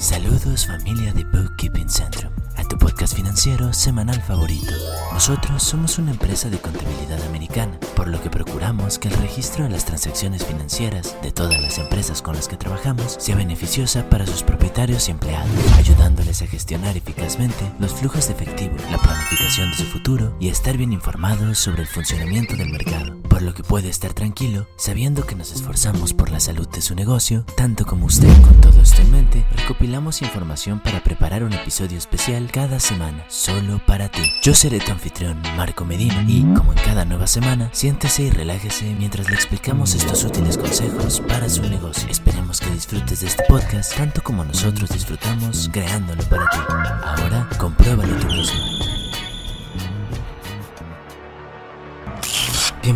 Saludos familia de Bookkeeping Centrum, tu podcast financiero semanal favorito. Nosotros somos una empresa de contabilidad americana, por lo que procuramos que el registro de las transacciones financieras de todas las empresas con las que trabajamos sea beneficiosa para sus propietarios y empleados, ayudándoles a gestionar eficazmente los flujos de efectivo, la planificación de su futuro y estar bien informados sobre el funcionamiento del mercado, por lo que puede estar tranquilo sabiendo que nos esforzamos por la salud de su negocio, tanto como usted. Con todo esto en mente, recopilamos información para preparar un episodio especial semana, solo para ti. Yo seré tu anfitrión, Marco Medina, y como en cada nueva semana, siéntese y relájese mientras le explicamos estos útiles consejos para su negocio. Esperemos que disfrutes de este podcast tanto como nosotros disfrutamos creándolo para ti. Ahora,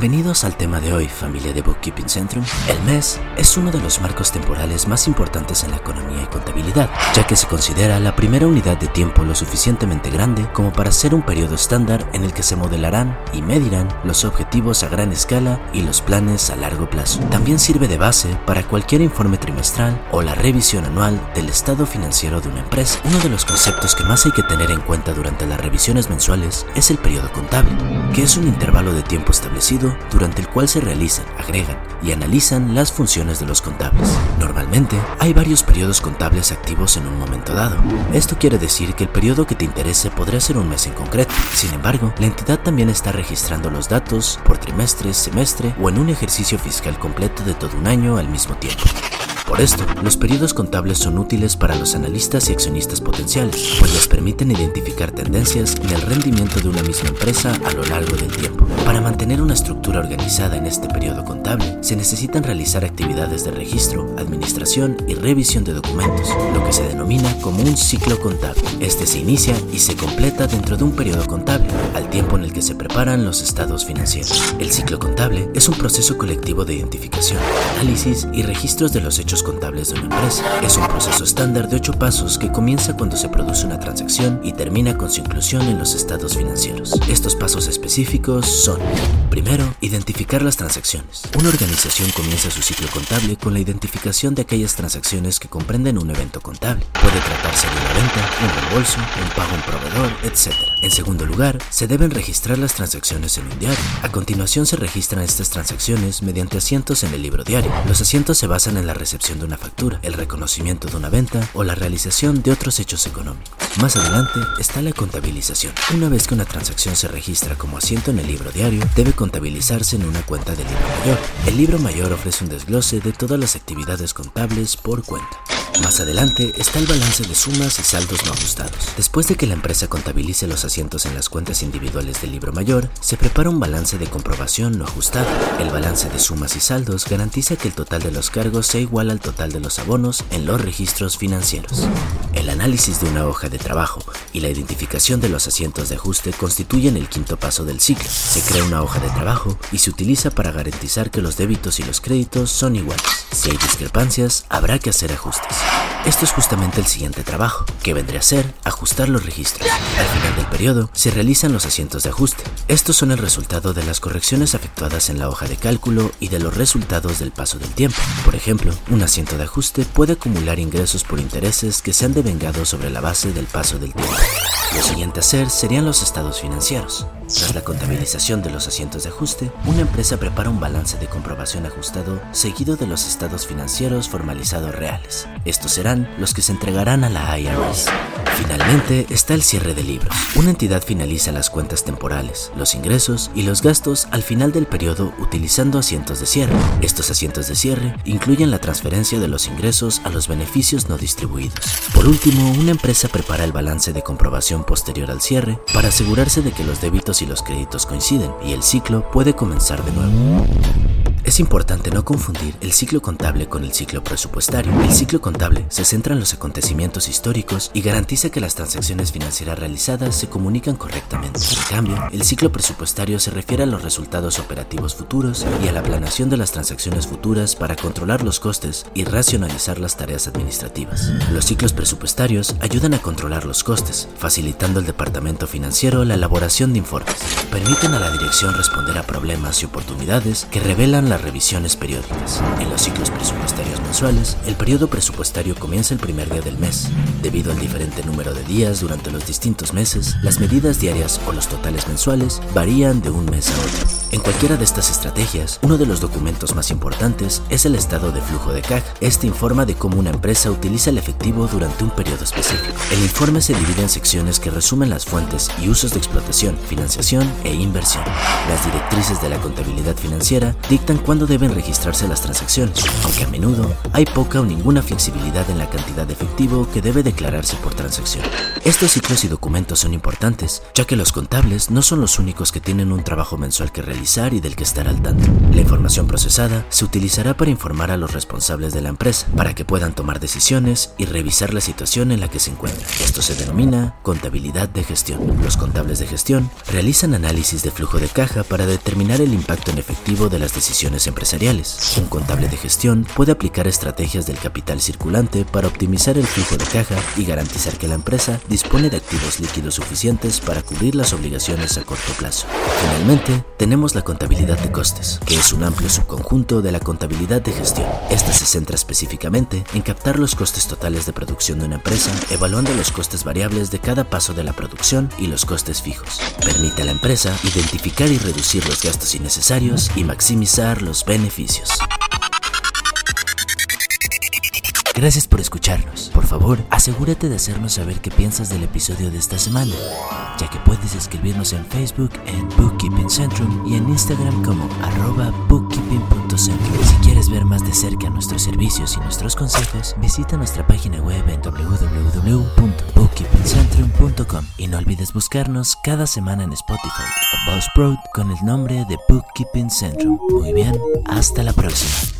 Bienvenidos al tema de hoy, familia de Bookkeeping Centrum. El mes es uno de los marcos temporales más importantes en la economía y contabilidad, ya que se considera la primera unidad de tiempo lo suficientemente grande como para ser un periodo estándar en el que se modelarán y medirán los objetivos a gran escala y los planes a largo plazo. También sirve de base para cualquier informe trimestral o la revisión anual del estado financiero de una empresa. Uno de los conceptos que más hay que tener en cuenta durante las revisiones mensuales es el periodo contable, que es un intervalo de tiempo establecido durante el cual se realizan, agregan y analizan las funciones de los contables. Normalmente, hay varios periodos contables activos en un momento dado. Esto quiere decir que el periodo que te interese podría ser un mes en concreto. Sin embargo, la entidad también está registrando los datos por trimestre, semestre o en un ejercicio fiscal completo de todo un año al mismo tiempo. Por esto, los periodos contables son útiles para los analistas y accionistas potenciales, pues les permiten identificar tendencias en el rendimiento de una misma empresa a lo largo del tiempo. Para mantener una estructura organizada en este periodo contable, se necesitan realizar actividades de registro, administración y revisión de documentos, lo que se denomina como un ciclo contable. Este se inicia y se completa dentro de un periodo contable, al tiempo en el que se preparan los estados financieros. El ciclo contable es un proceso colectivo de identificación, análisis y registros de los hechos contables de una empresa. Es un proceso estándar de ocho pasos que comienza cuando se produce una transacción y termina con su inclusión en los estados financieros. Estos pasos específicos son, primero, identificar las transacciones. Una organización comienza su ciclo contable con la identificación de aquellas transacciones que comprenden un evento contable. Puede tratarse de una venta, un reembolso, un pago a un proveedor, etc. En segundo lugar, se deben registrar las transacciones en un diario. A continuación se registran estas transacciones mediante asientos en el libro diario. Los asientos se basan en la recepción de una factura, el reconocimiento de una venta o la realización de otros hechos económicos. Más adelante está la contabilización. Una vez que una transacción se registra como asiento en el libro diario, debe contabilizarse en una cuenta del libro mayor. El libro mayor ofrece un desglose de todas las actividades contables por cuenta. Más adelante está el balance de sumas y saldos no ajustados. Después de que la empresa contabilice los asientos en las cuentas individuales del libro mayor, se prepara un balance de comprobación no ajustado. El balance de sumas y saldos garantiza que el total de los cargos sea igual al total de los abonos en los registros financieros. El análisis de una hoja de trabajo y la identificación de los asientos de ajuste constituyen el quinto paso del ciclo. Se crea una hoja de trabajo y se utiliza para garantizar que los débitos y los créditos son iguales. Si hay discrepancias, habrá que hacer ajustes. Esto es justamente el siguiente trabajo, que vendría a ser ajustar los registros. Al final del periodo, se realizan los asientos de ajuste. Estos son el resultado de las correcciones efectuadas en la hoja de cálculo y de los resultados del paso del tiempo. Por ejemplo, un asiento de ajuste puede acumular ingresos por intereses que se han devengado sobre la base del paso del tiempo. Lo siguiente a hacer serían los estados financieros. Tras la contabilización de los asientos de ajuste, una empresa prepara un balance de comprobación ajustado seguido de los estados financieros formalizados reales. Estos serán los que se entregarán a la IRS. Finalmente está el cierre de libros. Una entidad finaliza las cuentas temporales, los ingresos y los gastos al final del periodo utilizando asientos de cierre. Estos asientos de cierre incluyen la transferencia de los ingresos a los beneficios no distribuidos. Por último, una empresa prepara el balance de comprobación posterior al cierre para asegurarse de que los débitos y los créditos coinciden y el ciclo puede comenzar de nuevo. Es importante no confundir el ciclo contable con el ciclo presupuestario. El ciclo contable se centra en los acontecimientos históricos y garantiza que las transacciones financieras realizadas se comunican correctamente. En cambio, el ciclo presupuestario se refiere a los resultados operativos futuros y a la planeación de las transacciones futuras para controlar los costes y racionalizar las tareas administrativas. Los ciclos presupuestarios ayudan a controlar los costes, facilitando al departamento financiero la elaboración de informes. Permiten a la dirección responder a problemas y oportunidades que revelan la revisiones periódicas. En los ciclos presupuestarios mensuales, el periodo presupuestario comienza el primer día del mes. Debido al diferente número de días durante los distintos meses, las medidas diarias o los totales mensuales varían de un mes a otro. En cualquiera de estas estrategias, uno de los documentos más importantes es el estado de flujo de caja. Este informa de cómo una empresa utiliza el efectivo durante un periodo específico. El informe se divide en secciones que resumen las fuentes y usos de explotación, financiación e inversión. Las directrices de la contabilidad financiera dictan cuándo deben registrarse las transacciones, aunque a menudo hay poca o ninguna flexibilidad en la cantidad de efectivo que debe declararse por transacción. Estos ciclos y documentos son importantes, ya que los contables no son los únicos que tienen un trabajo mensual que realizar y del que estar al tanto. La información procesada se utilizará para informar a los responsables de la empresa, para que puedan tomar decisiones y revisar la situación en la que se encuentran. Esto se denomina contabilidad de gestión. Los contables de gestión realizan análisis de flujo de caja para determinar el impacto en efectivo de las decisiones empresariales. Un contable de gestión puede aplicar estrategias del capital circulante para optimizar el flujo de caja y garantizar que la empresa dispone de activos líquidos suficientes para cubrir las obligaciones a corto plazo. Finalmente, la contabilidad de costes, que es un amplio subconjunto de la contabilidad de gestión. Esta se centra específicamente en captar los costes totales de producción de una empresa, evaluando los costes variables de cada paso de la producción y los costes fijos. Permite a la empresa identificar y reducir los gastos innecesarios y maximizar los beneficios. Gracias por escucharnos. Por favor, asegúrate de hacernos saber qué piensas del episodio de esta semana, ya que puedes escribirnos en Facebook en Bookkeeping Centrum y en Instagram como arroba bookkeeping.centrum. Si quieres ver más de cerca nuestros servicios y nuestros consejos, visita nuestra página web en www.bookkeepingcentrum.com y no olvides buscarnos cada semana en Spotify o Buzzsprout con el nombre de Bookkeeping Centrum. Muy bien, hasta la próxima.